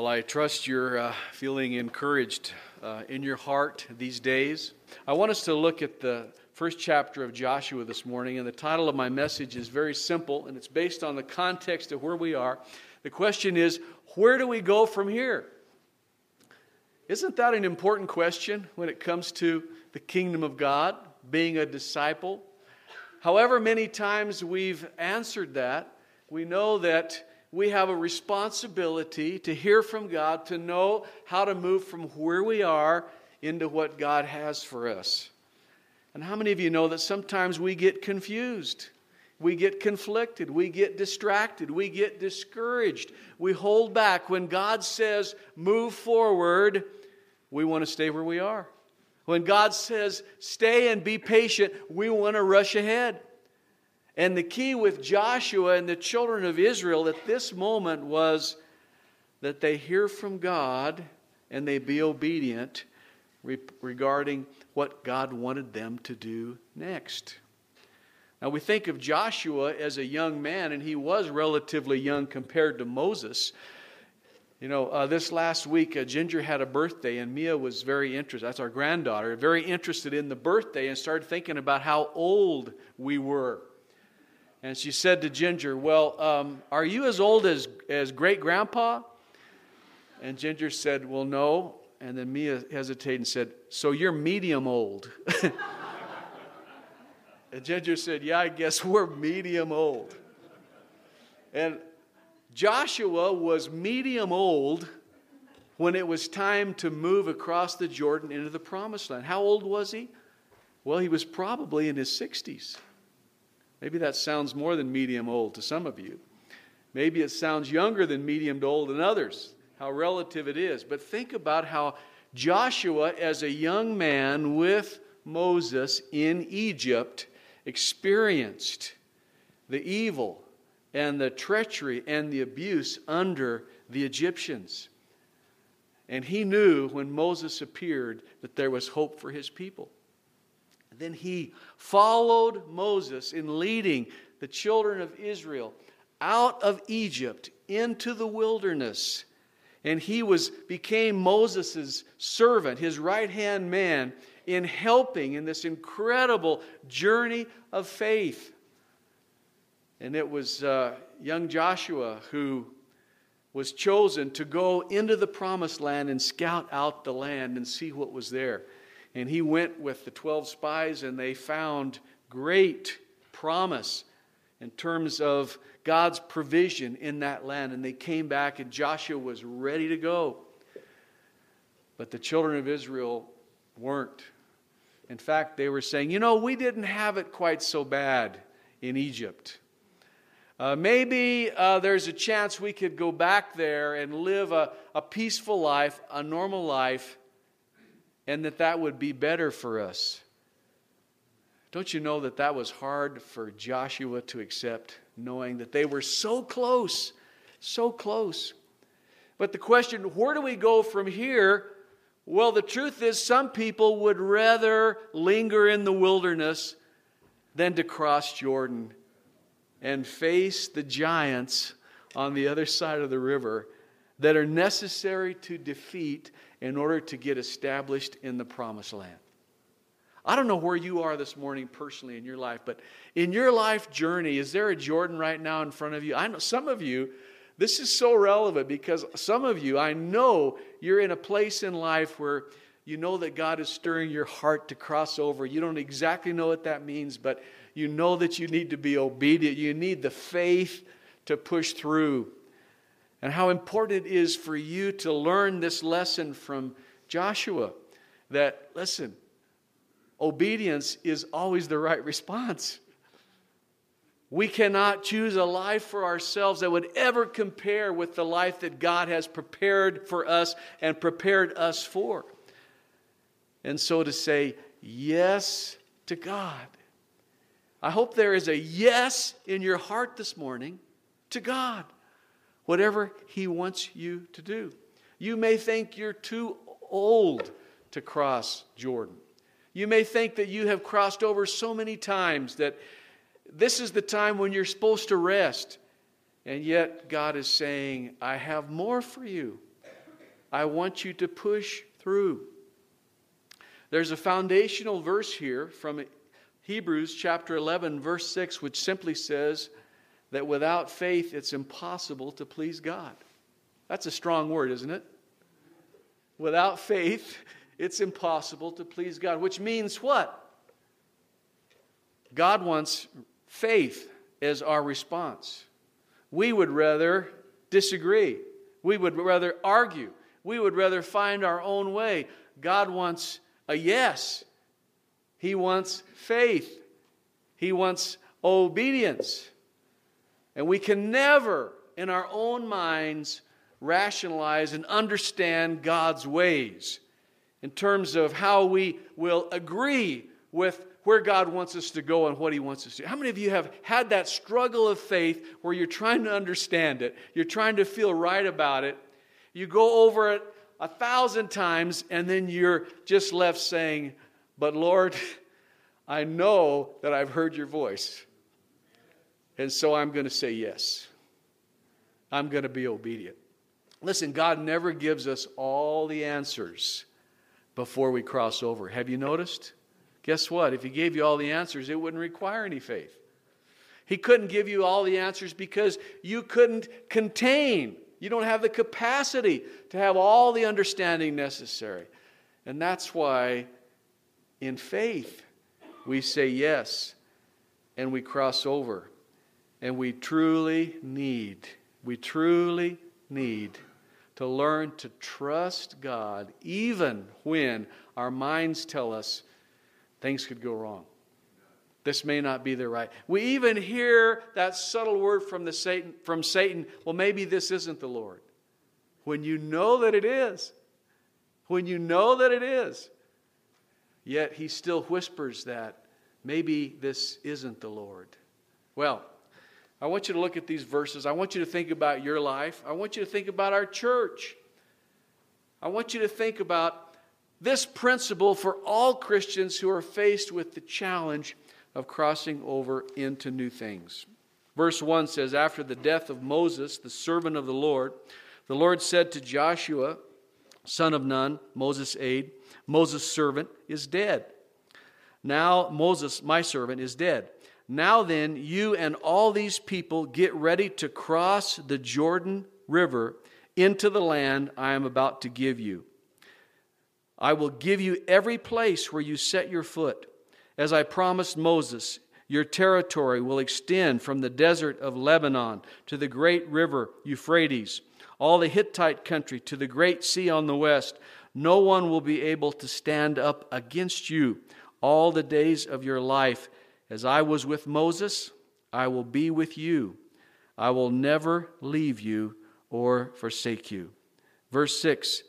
Well, I trust you're uh, feeling encouraged uh, in your heart these days. I want us to look at the first chapter of Joshua this morning, and the title of my message is very simple, and it's based on the context of where we are. The question is, where do we go from here? Isn't that an important question when it comes to the kingdom of God, being a disciple? However, many times we've answered that, we know that we have a responsibility to hear from God, to know how to move from where we are into what God has for us. And how many of you know that sometimes we get confused? We get conflicted. We get distracted. We get discouraged. We hold back. When God says, move forward, we want to stay where we are. When God says, stay and be patient, we want to rush ahead. And the key with Joshua and the children of Israel at this moment was that they hear from God and they be obedient regarding what God wanted them to do next. Now, we think of Joshua as a young man, and he was relatively young compared to Moses. You know, uh, this last week, uh, Ginger had a birthday, and Mia was very interested. That's our granddaughter, very interested in the birthday and started thinking about how old we were. And she said to Ginger, Well, um, are you as old as, as great grandpa? And Ginger said, Well, no. And then Mia hesitated and said, So you're medium old. and Ginger said, Yeah, I guess we're medium old. And Joshua was medium old when it was time to move across the Jordan into the promised land. How old was he? Well, he was probably in his 60s. Maybe that sounds more than medium old to some of you. Maybe it sounds younger than medium to old in others, how relative it is. But think about how Joshua, as a young man with Moses in Egypt, experienced the evil and the treachery and the abuse under the Egyptians. And he knew when Moses appeared that there was hope for his people. Then he followed Moses in leading the children of Israel out of Egypt into the wilderness. And he was became Moses' servant, his right-hand man, in helping in this incredible journey of faith. And it was uh, young Joshua who was chosen to go into the promised land and scout out the land and see what was there. And he went with the 12 spies, and they found great promise in terms of God's provision in that land. And they came back, and Joshua was ready to go. But the children of Israel weren't. In fact, they were saying, you know, we didn't have it quite so bad in Egypt. Uh, maybe uh, there's a chance we could go back there and live a, a peaceful life, a normal life, and that that would be better for us. Don't you know that that was hard for Joshua to accept, knowing that they were so close, so close? But the question, where do we go from here? Well, the truth is, some people would rather linger in the wilderness than to cross Jordan and face the giants on the other side of the river that are necessary to defeat in order to get established in the promised land. I don't know where you are this morning personally in your life, but in your life journey, is there a Jordan right now in front of you? I know some of you, this is so relevant because some of you, I know you're in a place in life where you know that God is stirring your heart to cross over. You don't exactly know what that means, but you know that you need to be obedient. You need the faith to push through and how important it is for you to learn this lesson from Joshua that, listen, obedience is always the right response. We cannot choose a life for ourselves that would ever compare with the life that God has prepared for us and prepared us for. And so to say yes to God. I hope there is a yes in your heart this morning to God whatever He wants you to do. You may think you're too old to cross Jordan. You may think that you have crossed over so many times that this is the time when you're supposed to rest. And yet, God is saying, I have more for you. I want you to push through. There's a foundational verse here from Hebrews chapter 11, verse 6, which simply says that without faith it's impossible to please God. That's a strong word, isn't it? Without faith, it's impossible to please God, which means what? God wants faith as our response. We would rather disagree. We would rather argue. We would rather find our own way. God wants a yes. He wants faith. He wants obedience. And we can never, in our own minds, rationalize and understand God's ways in terms of how we will agree with where God wants us to go and what He wants us to do. How many of you have had that struggle of faith where you're trying to understand it, you're trying to feel right about it, you go over it a thousand times, and then you're just left saying, But Lord, I know that I've heard your voice. And so I'm going to say yes. I'm going to be obedient. Listen, God never gives us all the answers before we cross over. Have you noticed? Guess what? If He gave you all the answers, it wouldn't require any faith. He couldn't give you all the answers because you couldn't contain, you don't have the capacity to have all the understanding necessary. And that's why in faith we say yes and we cross over. And we truly need, we truly need to learn to trust God even when our minds tell us things could go wrong. This may not be the right. We even hear that subtle word from, the Satan, from Satan, well, maybe this isn't the Lord. When you know that it is, when you know that it is, yet he still whispers that maybe this isn't the Lord. Well, I want you to look at these verses. I want you to think about your life. I want you to think about our church. I want you to think about this principle for all Christians who are faced with the challenge of crossing over into new things. Verse 1 says After the death of Moses, the servant of the Lord, the Lord said to Joshua, son of Nun, Moses' aide, Moses' servant, is dead. Now, Moses, my servant, is dead. Now then, you and all these people get ready to cross the Jordan River into the land I am about to give you. I will give you every place where you set your foot. As I promised Moses, your territory will extend from the desert of Lebanon to the great river Euphrates, all the Hittite country to the great sea on the west. No one will be able to stand up against you all the days of your life. As I was with Moses, I will be with you. I will never leave you or forsake you. Verse 6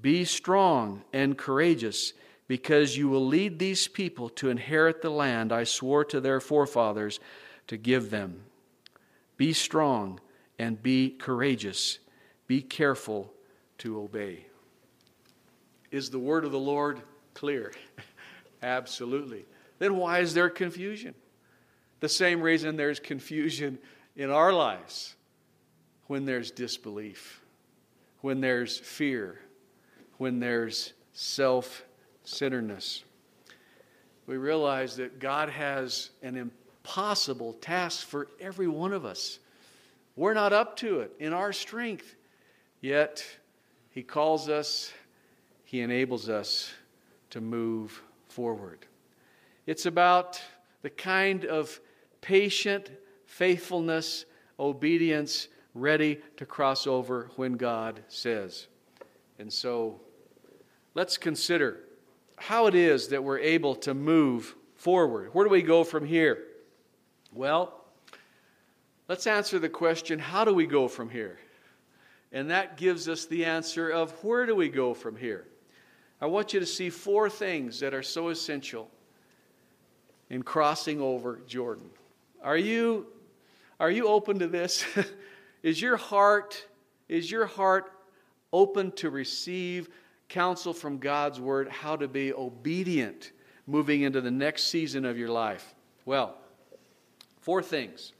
be strong and courageous, because you will lead these people to inherit the land I swore to their forefathers to give them. Be strong and be courageous. Be careful to obey. Is the word of the Lord clear? Absolutely. Then why is there confusion? The same reason there's confusion in our lives when there's disbelief, when there's fear, when there's self centeredness. We realize that God has an impossible task for every one of us. We're not up to it in our strength, yet He calls us, He enables us to move forward. It's about the kind of patient faithfulness, obedience, ready to cross over when God says. And so let's consider how it is that we're able to move forward. Where do we go from here? Well, let's answer the question how do we go from here? And that gives us the answer of where do we go from here? I want you to see four things that are so essential in crossing over Jordan. Are you are you open to this? is your heart is your heart open to receive counsel from God's Word, how to be obedient moving into the next season of your life? Well, four things.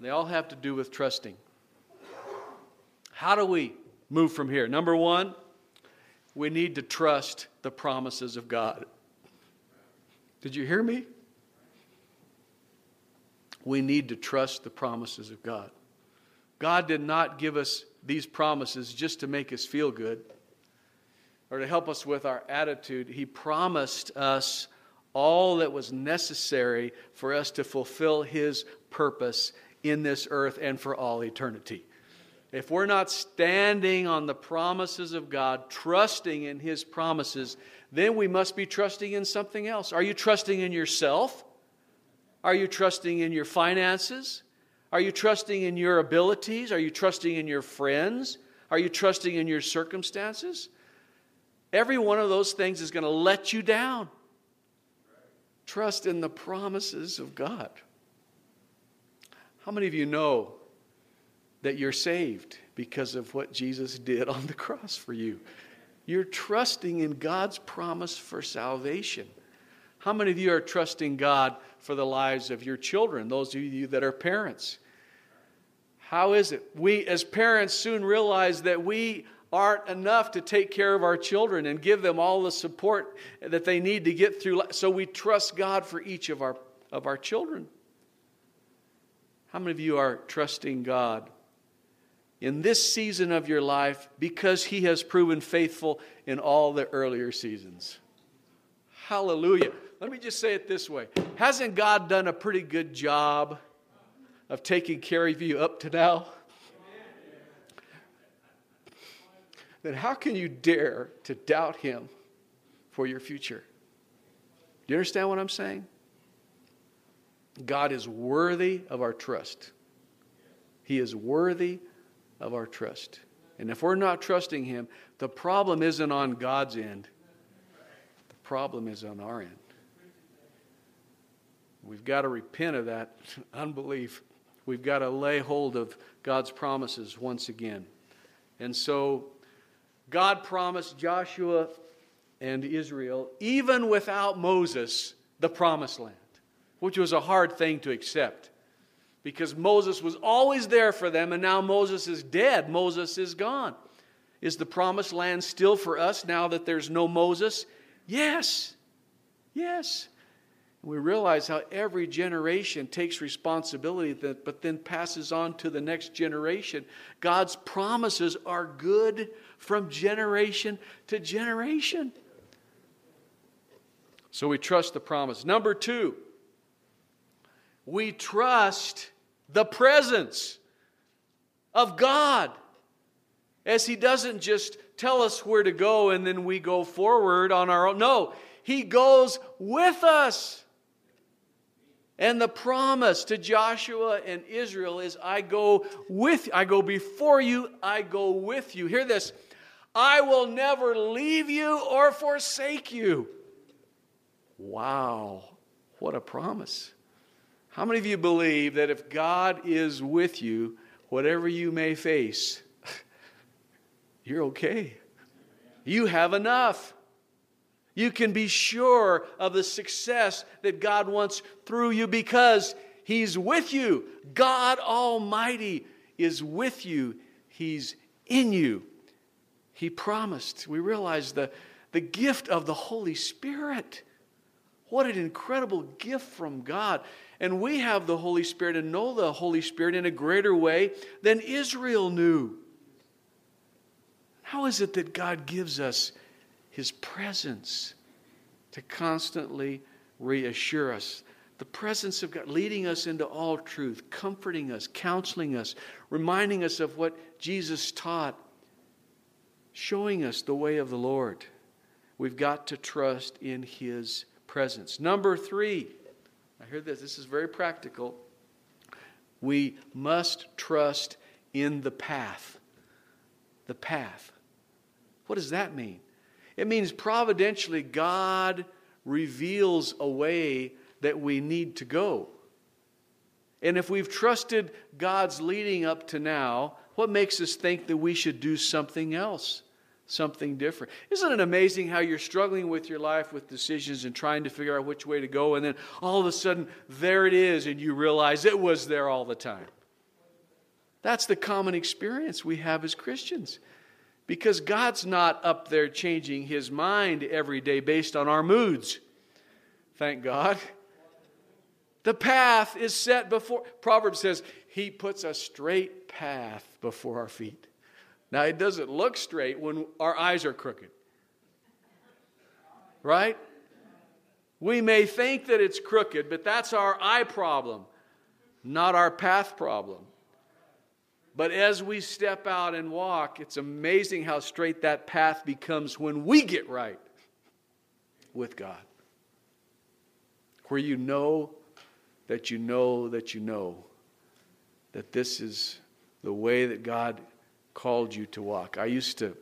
They all have to do with trusting. How do we move from here? Number one, we need to trust the promises of God. Did you hear me? We need to trust the promises of God. God did not give us these promises just to make us feel good or to help us with our attitude. He promised us all that was necessary for us to fulfill His purpose in this earth and for all eternity. If we're not standing on the promises of God, trusting in His promises, then we must be trusting in something else. Are you trusting in yourself? Are you trusting in your finances? Are you trusting in your abilities? Are you trusting in your friends? Are you trusting in your circumstances? Every one of those things is going to let you down. Trust in the promises of God. How many of you know that you're saved because of what Jesus did on the cross for you? You're trusting in God's promise for salvation. How many of you are trusting God for the lives of your children, those of you that are parents? How is it? We, as parents, soon realize that we aren't enough to take care of our children and give them all the support that they need to get through. So we trust God for each of our, of our children. How many of you are trusting God in this season of your life because He has proven faithful in all the earlier seasons? Hallelujah. Let me just say it this way Hasn't God done a pretty good job of taking care of you up to now? then how can you dare to doubt Him for your future? Do you understand what I'm saying? God is worthy of our trust. He is worthy of our trust. And if we're not trusting Him, the problem isn't on God's end, the problem is on our end. We've got to repent of that unbelief. We've got to lay hold of God's promises once again. And so God promised Joshua and Israel, even without Moses, the promised land, which was a hard thing to accept because Moses was always there for them, and now Moses is dead. Moses is gone. Is the promised land still for us now that there's no Moses? Yes. Yes. We realize how every generation takes responsibility, but then passes on to the next generation. God's promises are good from generation to generation. So we trust the promise. Number two, we trust the presence of God as He doesn't just tell us where to go and then we go forward on our own. No, He goes with us. And the promise to Joshua and Israel is I go with I go before you, I go with you. Hear this. I will never leave you or forsake you. Wow. What a promise. How many of you believe that if God is with you, whatever you may face, you're okay? You have enough. You can be sure of the success that God wants through you because He's with you. God Almighty is with you, He's in you. He promised. We realize the, the gift of the Holy Spirit. What an incredible gift from God. And we have the Holy Spirit and know the Holy Spirit in a greater way than Israel knew. How is it that God gives us his presence to constantly reassure us. The presence of God leading us into all truth, comforting us, counseling us, reminding us of what Jesus taught, showing us the way of the Lord. We've got to trust in his presence. Number three, hear this, this is very practical. We must trust in the path. The path. What does that mean? It means providentially, God reveals a way that we need to go. And if we've trusted God's leading up to now, what makes us think that we should do something else, something different? Isn't it amazing how you're struggling with your life with decisions and trying to figure out which way to go, and then all of a sudden, there it is, and you realize it was there all the time? That's the common experience we have as Christians Because God's not up there changing his mind every day based on our moods. Thank God. The path is set before. Proverbs says, He puts a straight path before our feet. Now, it doesn't look straight when our eyes are crooked. Right? We may think that it's crooked, but that's our eye problem, not our path problem. But as we step out and walk, it's amazing how straight that path becomes when we get right with God. Where you know that you know that you know that this is the way that God called you to walk. I used to,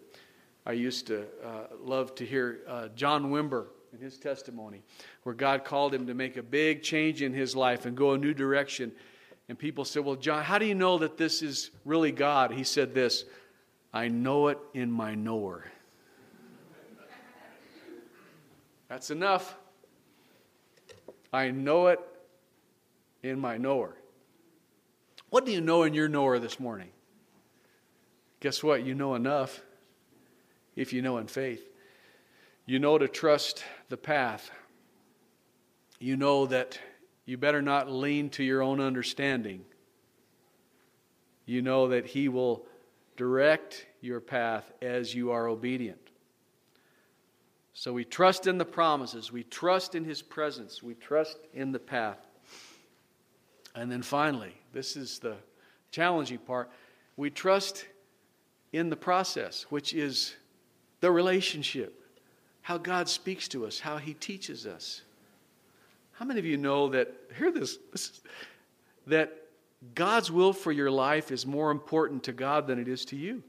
I used to uh, love to hear uh, John Wimber in his testimony, where God called him to make a big change in his life and go a new direction. And people said, Well, John, how do you know that this is really God? He said this I know it in my knower. That's enough. I know it in my knower. What do you know in your knower this morning? Guess what? You know enough if you know in faith. You know to trust the path. You know that you better not lean to your own understanding. You know that He will direct your path as you are obedient. So we trust in the promises, we trust in His presence, we trust in the path. And then finally, this is the challenging part we trust in the process, which is the relationship, how God speaks to us, how He teaches us. How many of you know that, hear this, this is, that God's will for your life is more important to God than it is to you?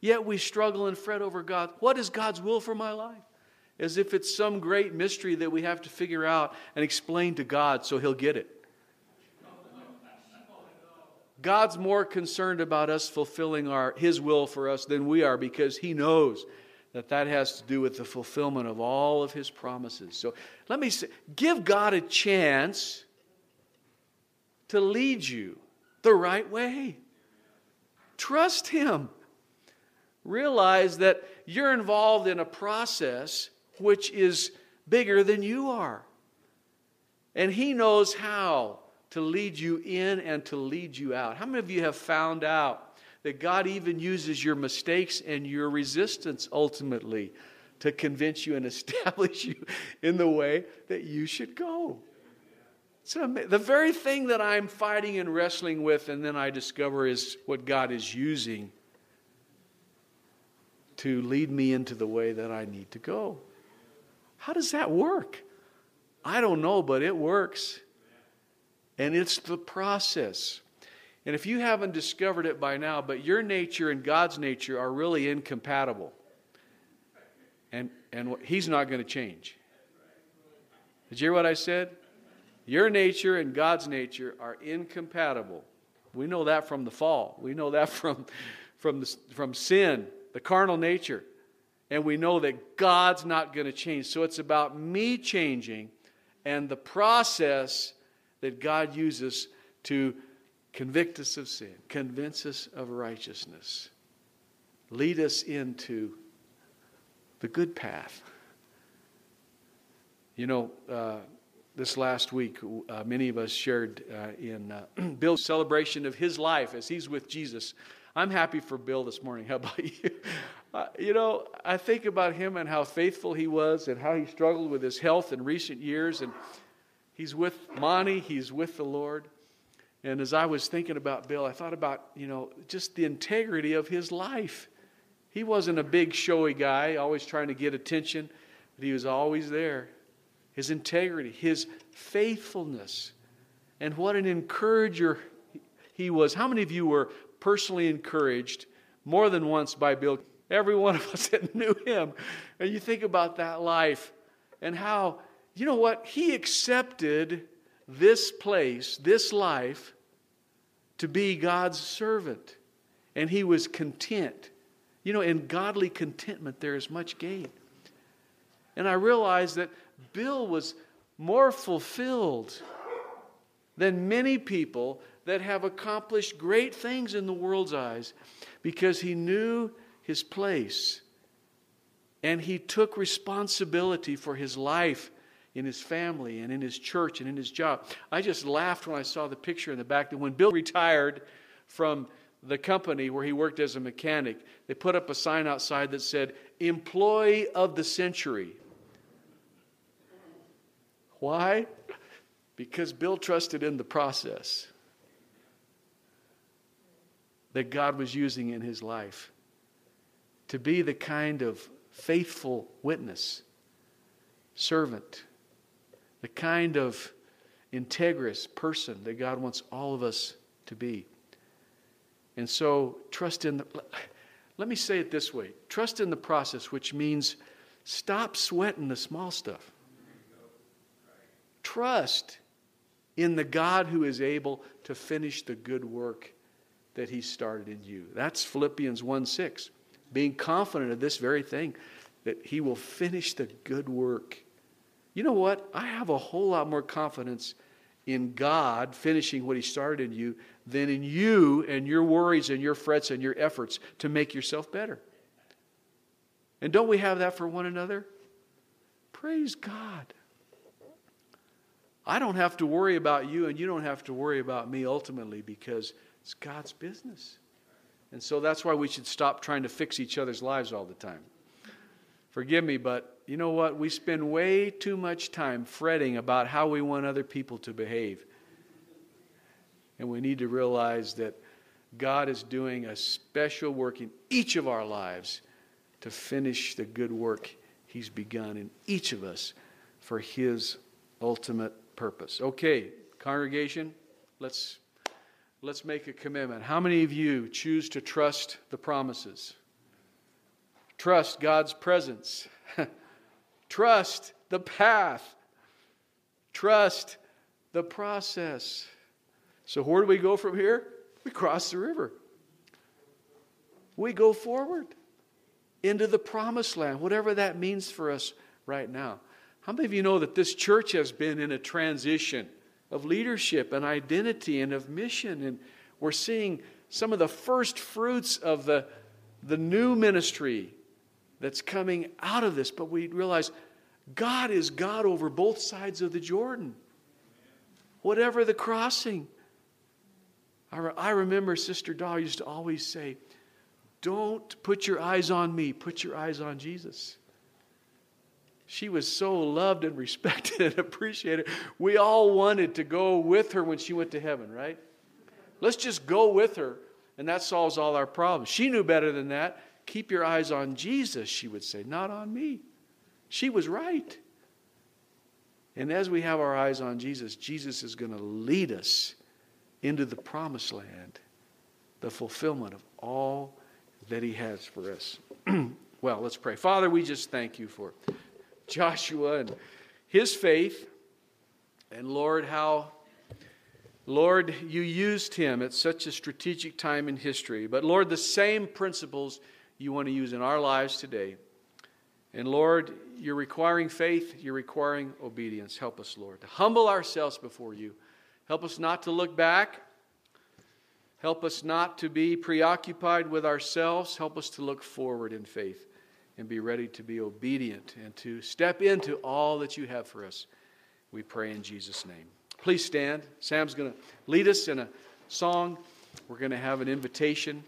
Yet we struggle and fret over God. What is God's will for my life? As if it's some great mystery that we have to figure out and explain to God so He'll get it. God's more concerned about us fulfilling our, His will for us than we are because He knows that that has to do with the fulfillment of all of His promises. So let me say, give God a chance to lead you the right way. Trust Him. Realize that you're involved in a process which is bigger than you are. And He knows how to lead you in and to lead you out. How many of you have found out that God even uses your mistakes and your resistance ultimately to convince you and establish you in the way that you should go? So the very thing that I'm fighting and wrestling with, and then I discover is what God is using to lead me into the way that I need to go. How does that work? I don't know, but it works. And it's the process. And if you haven't discovered it by now, but your nature and God's nature are really incompatible. And, and He's not going to change. Did you hear what I said? Your nature and God's nature are incompatible. We know that from the fall. We know that from, from, the, from sin, the carnal nature. And we know that God's not going to change. So it's about me changing and the process that God uses to convict us of sin, convince us of righteousness, lead us into the good path. You know, uh, this last week, uh, many of us shared uh, in uh, Bill's celebration of his life as he's with Jesus. I'm happy for Bill this morning. How about you? Uh, you know, I think about him and how faithful he was and how he struggled with his health in recent years. And He's with Monty, he's with the Lord. And as I was thinking about Bill, I thought about, you know, just the integrity of his life. He wasn't a big, showy guy, always trying to get attention, but he was always there. His integrity, his faithfulness, and what an encourager he was. How many of you were personally encouraged more than once by Bill? Every one of us that knew him. And you think about that life and how you know what? He accepted this place, this life, to be God's servant. And he was content. You know, in godly contentment, there is much gain. And I realized that Bill was more fulfilled than many people that have accomplished great things in the world's eyes because he knew his place. And he took responsibility for his life in his family and in his church and in his job. I just laughed when I saw the picture in the back that when Bill retired from the company where he worked as a mechanic, they put up a sign outside that said, Employee of the Century. Why? Because Bill trusted in the process that God was using in his life to be the kind of faithful witness, servant, the kind of integrous person that God wants all of us to be. And so, trust in the. Let me say it this way trust in the process, which means stop sweating the small stuff. Trust in the God who is able to finish the good work that he started in you. That's Philippians 1 6. Being confident of this very thing, that he will finish the good work. You know what? I have a whole lot more confidence in God finishing what he started in you than in you and your worries and your frets and your efforts to make yourself better. And don't we have that for one another? Praise God. I don't have to worry about you, and you don't have to worry about me ultimately because it's God's business. And so that's why we should stop trying to fix each other's lives all the time. Forgive me, but you know what? We spend way too much time fretting about how we want other people to behave. And we need to realize that God is doing a special work in each of our lives to finish the good work He's begun in each of us for His ultimate purpose. Okay, congregation, let's let's make a commitment. How many of you choose to trust the promises? Trust God's presence. trust the path. Trust the process. So, where do we go from here? We cross the river. We go forward into the promised land, whatever that means for us right now. How many of you know that this church has been in a transition of leadership and identity and of mission? And we're seeing some of the first fruits of the, the new ministry that's coming out of this. But we realize God is God over both sides of the Jordan, whatever the crossing. I, re- I remember Sister Daw used to always say, Don't put your eyes on me, put your eyes on Jesus. She was so loved and respected and appreciated. We all wanted to go with her when she went to heaven, right? Let's just go with her, and that solves all our problems. She knew better than that. Keep your eyes on Jesus, she would say, not on me. She was right. And as we have our eyes on Jesus, Jesus is going to lead us into the promised land, the fulfillment of all that He has for us. well, let's pray. Father, we just thank you for Joshua and his faith. And Lord, how, Lord, you used him at such a strategic time in history. But Lord, the same principles you want to use in our lives today. And Lord, you're requiring faith, you're requiring obedience. Help us, Lord, to humble ourselves before you. Help us not to look back. Help us not to be preoccupied with ourselves. Help us to look forward in faith and be ready to be obedient and to step into all that you have for us. We pray in Jesus' name. Please stand. Sam's going to lead us in a song. We're going to have an invitation.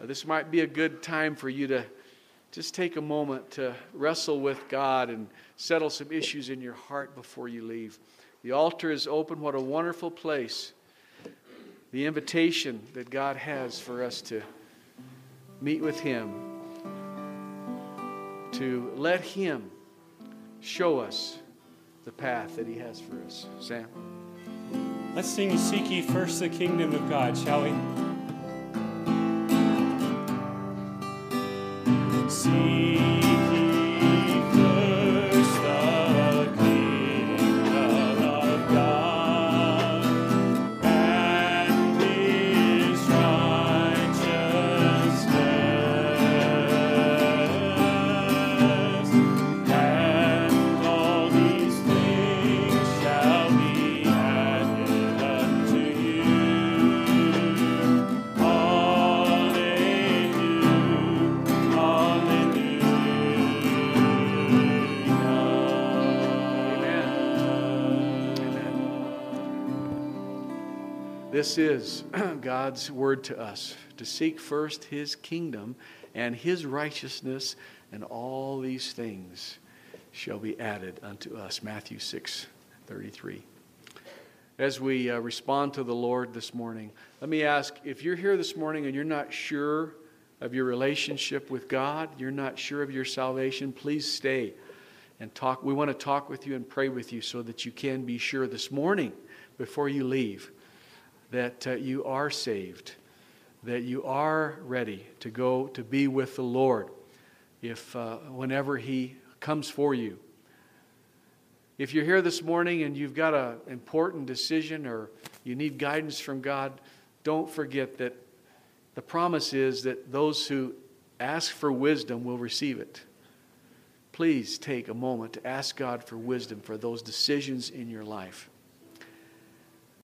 Uh, this might be a good time for you to just take a moment to wrestle with God and settle some issues in your heart before you leave. The altar is open. What a wonderful place. The invitation that God has for us to meet with Him to let Him show us the path that He has for us. Sam? Let's sing Seek Ye First the Kingdom of God, shall we? Seek. This is God's word to us to seek first his kingdom and his righteousness, and all these things shall be added unto us. Matthew 6 33. As we uh, respond to the Lord this morning, let me ask if you're here this morning and you're not sure of your relationship with God, you're not sure of your salvation, please stay and talk. We want to talk with you and pray with you so that you can be sure this morning before you leave that uh, you are saved, that you are ready to go to be with the Lord if uh, whenever He comes for you. If you're here this morning and you've got an important decision or you need guidance from God, don't forget that the promise is that those who ask for wisdom will receive it. Please take a moment to ask God for wisdom for those decisions in your life.